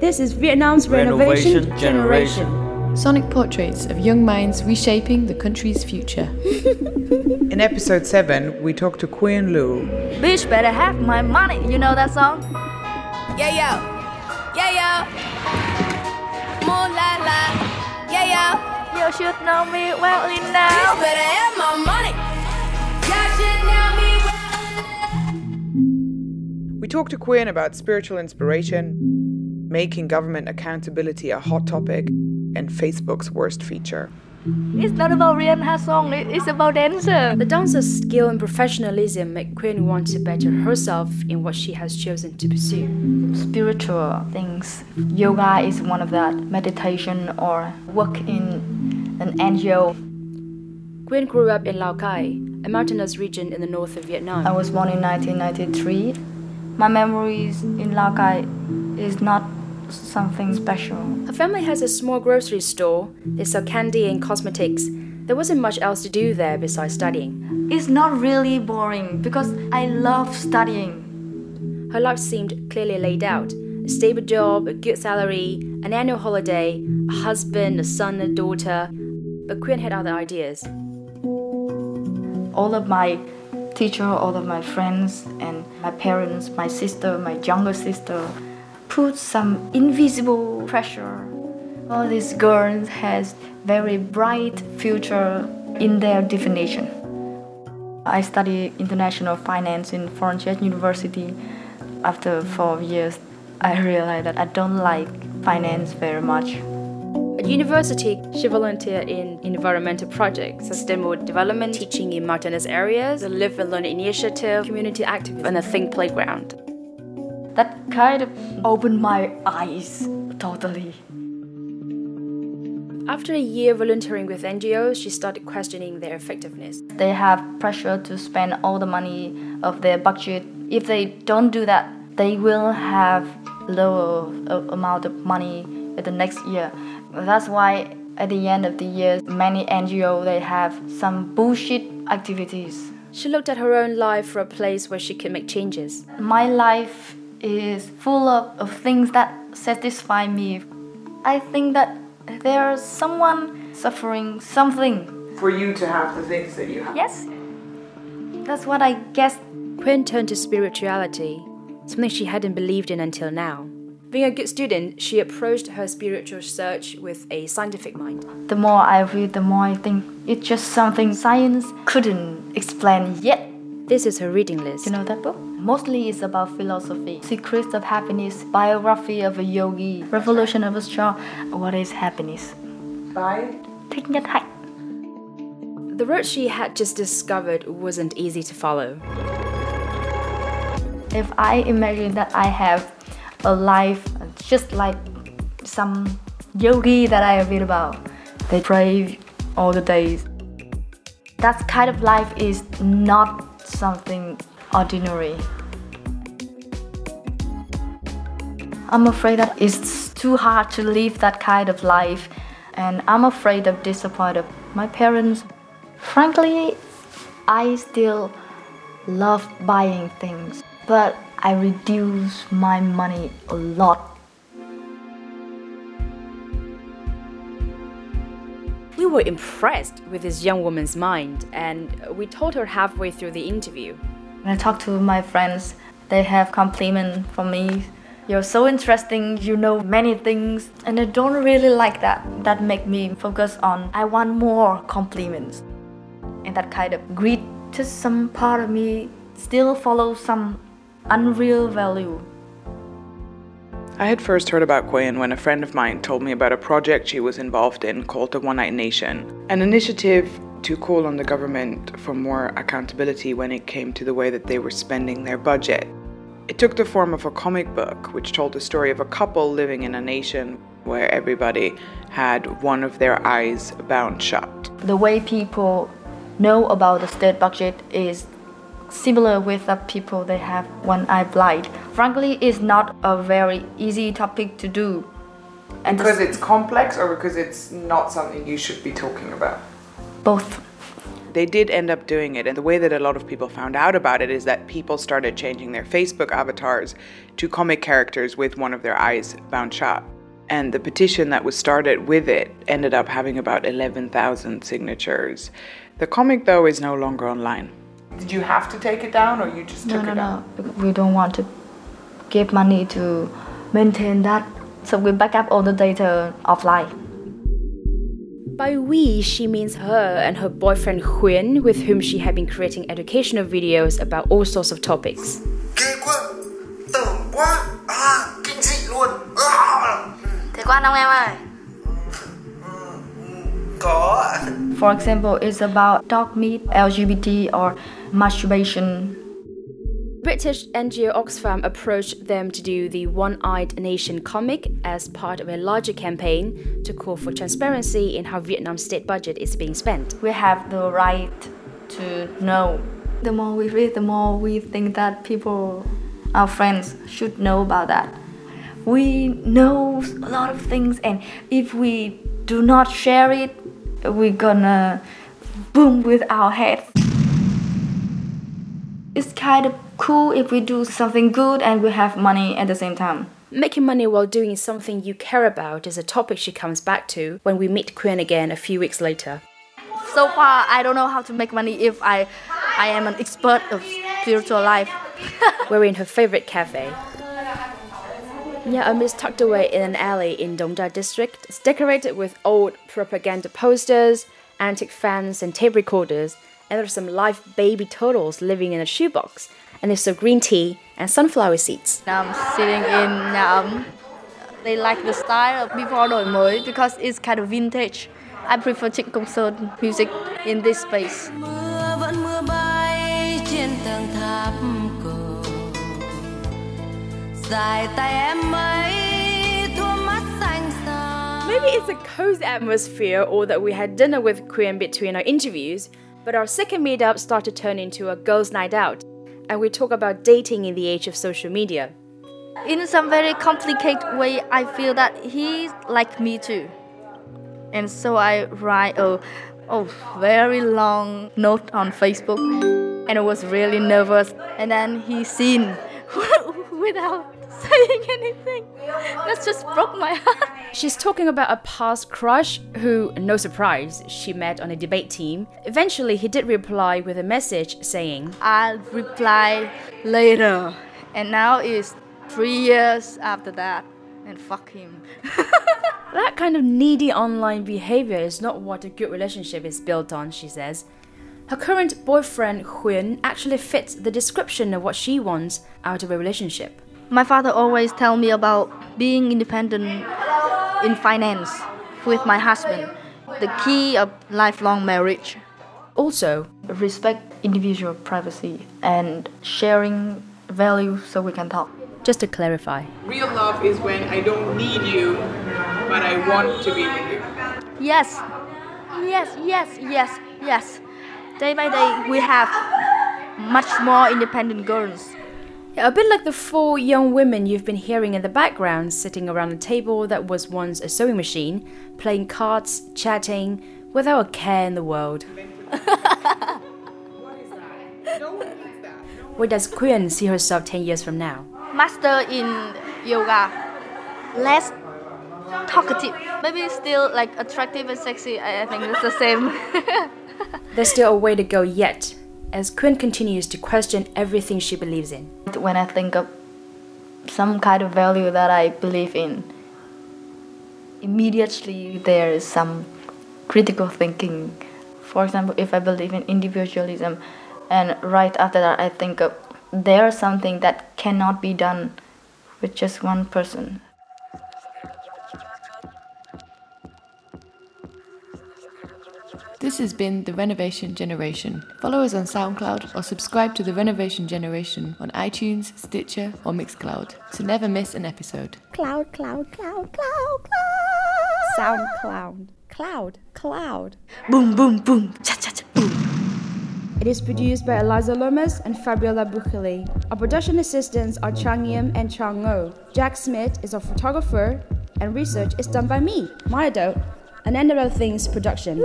This is Vietnam's Renovation, Renovation Generation. Generation. Sonic portraits of young minds reshaping the country's future. In episode 7, we talk to Quyên Lưu. Bitch better have my money. You know that song? Yeah, yo. Yeah, yo. Moon la la. Yeah, yo. You should know me well Bitch enough. better have my money. Y'all should know me well. We talked to Quyên about spiritual inspiration, making government accountability a hot topic, and Facebook's worst feature. It's not about Rihanna song. It's about dancer. The dancer's skill and professionalism make Quyên want to better herself in what she has chosen to pursue. spiritual things. Yoga is one of that. Meditation or work in an NGO. Quyên grew up in Lao Cai, a mountainous region in the north of Vietnam. I was born in 1993. My memories in Lao Cai is not something special. Her family has a small grocery store. They sell candy and cosmetics. There wasn't much else to do there besides studying. It's not really boring because I love studying. Her life seemed clearly laid out a stable job, a good salary, an annual holiday, a husband, a son, a daughter. But Quyên had other ideas. All of my teacher, all of my friends and my parents, my sister, my younger sister put some invisible pressure. All these girls has very bright future in their definition. I study international finance in Foreign Trade University. After four years, I realized that I don't like finance very much. At university, she volunteered in environmental projects, sustainable development, teaching in mountainous areas, the Live and Learn initiative, community activism, and the Think Playground. That kind of opened my eyes totally. After a year volunteering with NGOs, she started questioning their effectiveness. They have pressure to spend all the money of their budget. If they don't do that, they will have lower uh, amount of money the next year. That's why at the end of the year, many NGO they have some bullshit activities. She looked at her own life for a place where she could make changes. My life is full of, of things that satisfy me. I think that there's someone suffering something. For you to have the things that you have. Yes? That's what I guess Quyên turned to spirituality, something she hadn't believed in until now. Being a good student, she approached her spiritual search with a scientific mind. The more I read, the more I think it's just something science couldn't explain yet. This is her reading list. You know that book? Mostly it's about philosophy, secrets of happiness, biography of a yogi, revolution of a straw. What is happiness? Bye. Thích nhất hạnh. The road she had just discovered wasn't easy to follow. If I imagine that I have a life just like some yogi that I read about, they pray all the days. That kind of life is not something ordinary. I'm afraid that it's too hard to live that kind of life, and I'm afraid of disappointing my parents. Frankly, I still love buying things, but I reduce my money a lot. We were impressed with this young woman's mind, and we told her halfway through the interview. When I talk to my friends, they have compliment from me. You're so interesting, you know many things, and I don't really like that. That make me focus on I want more compliments. And that kind of greed to some part of me still follows some unreal value. I had first heard about Quyên when a friend of mine told me about a project she was involved in called the One Eyed Nation, an initiative to call on the government for more accountability when it came to the way that they were spending their budget. It took the form of a comic book which told the story of a couple living in a nation where everybody had one of their eyes bound shut. The way people know about the state budget is similar with the people they have one eye blind. Frankly, it's not a very easy topic to do. And the- it's complex or because it's not something you should be talking about? Both. they did end up doing it. And the way that a lot of people found out about it is that people started changing their Facebook avatars to comic characters with one of their eyes bound shut. And the petition that was started with it ended up having about 11,000 signatures. The comic, though, is no longer online. Did you have to take it down or you just No, took no, it down? no. We don't want to give money to maintain that. So we back up all the data offline. By we, she means her and her boyfriend Huyên, with whom she had been creating educational videos about all sorts of topics. For example, it's about dog meat, LGBT, or masturbation. British NGO Oxfam approached them to do the One Eyed Nation comic as part of a larger campaign to call for transparency in how Vietnam's state budget is being spent. We have the right to know. The more we read, the more we think that people, our friends, should know about that. We know a lot of things, and if we do not share it, we're gonna boom with our heads. It's kind of cool if we do something good and we have money at the same time. Making money while doing something you care about is a topic she comes back to when we meet Quyên again a few weeks later. So far, I don't know how to make money if I, I am an expert of spiritual life. We're in her favorite cafe. Nhà Um is tucked away in an alley in Dongda district. It's decorated with old propaganda posters, antique fans, and tape recorders. And there's some live baby turtles living in a shoebox. And there's some green tea and sunflower seeds. I'm sitting in Nhà Ấm. They like the style of before đổi mới because it's kind of vintage. I prefer Trịnh Công Sơn music in this space. mưa vẫn mưa bay trên tầng tháp cổ dài tay em ấy thua mắt xanh xa Maybe it's a cozy atmosphere or that we had dinner with Quyên between our interviews, but our second meetup started to turn into a girls' night out. And we talk about dating in the age of social media. In some very complicated way, I feel that he's like me too. And so I write a, a very long note on Facebook, and I was really nervous. And then he seen without saying anything. That just broke my heart. She's talking about a past crush who, no surprise, she met on a debate team. Eventually, he did reply with a message saying, I'll reply later. And now it's three years after that, and fuck him. That kind of needy online behavior is not what a good relationship is built on, she says. Her current boyfriend, Huyên, actually fits the description of what she wants out of a relationship. My father always tell me about being independent in finance with my husband, the key of lifelong marriage. Also, Respect individual privacy and sharing value so we can talk. just to clarify, Real love is when I don't need you, but I want to be with you. Yes, yes, yes, yes, yes. Day by day, we have much more independent girls. Yeah, a bit like the four young women you've been hearing in the background sitting around a table that was once a sewing machine, playing cards, chatting, without a care in the world. Where does Quyên see herself 10 years from now? Master in yoga, less talkative, maybe still like attractive and sexy. I I think it's the same. There's still a way to go yet, as Quyên continues to question everything she believes in. When I think of some kind of value that I believe in, immediately there is some critical thinking. For example, if I believe in individualism, and right after that I think of there's something that cannot be done with just one person. This has been The Renovation Generation. Follow us on SoundCloud or subscribe to The Renovation Generation on iTunes, Stitcher, or Mixcloud to never miss an episode. Cloud, cloud, cloud, cloud, cloud. Sound cloud. Cloud, cloud. boom, boom, boom, cha cha cha, boom. It is produced by Eliza Lomas and Fabiola Bucheli. Our production assistants are Chang Yim and Chang Ngo. Jacques Smit is our photographer, and research is done by me, Maya Doe, an End of Other Things production.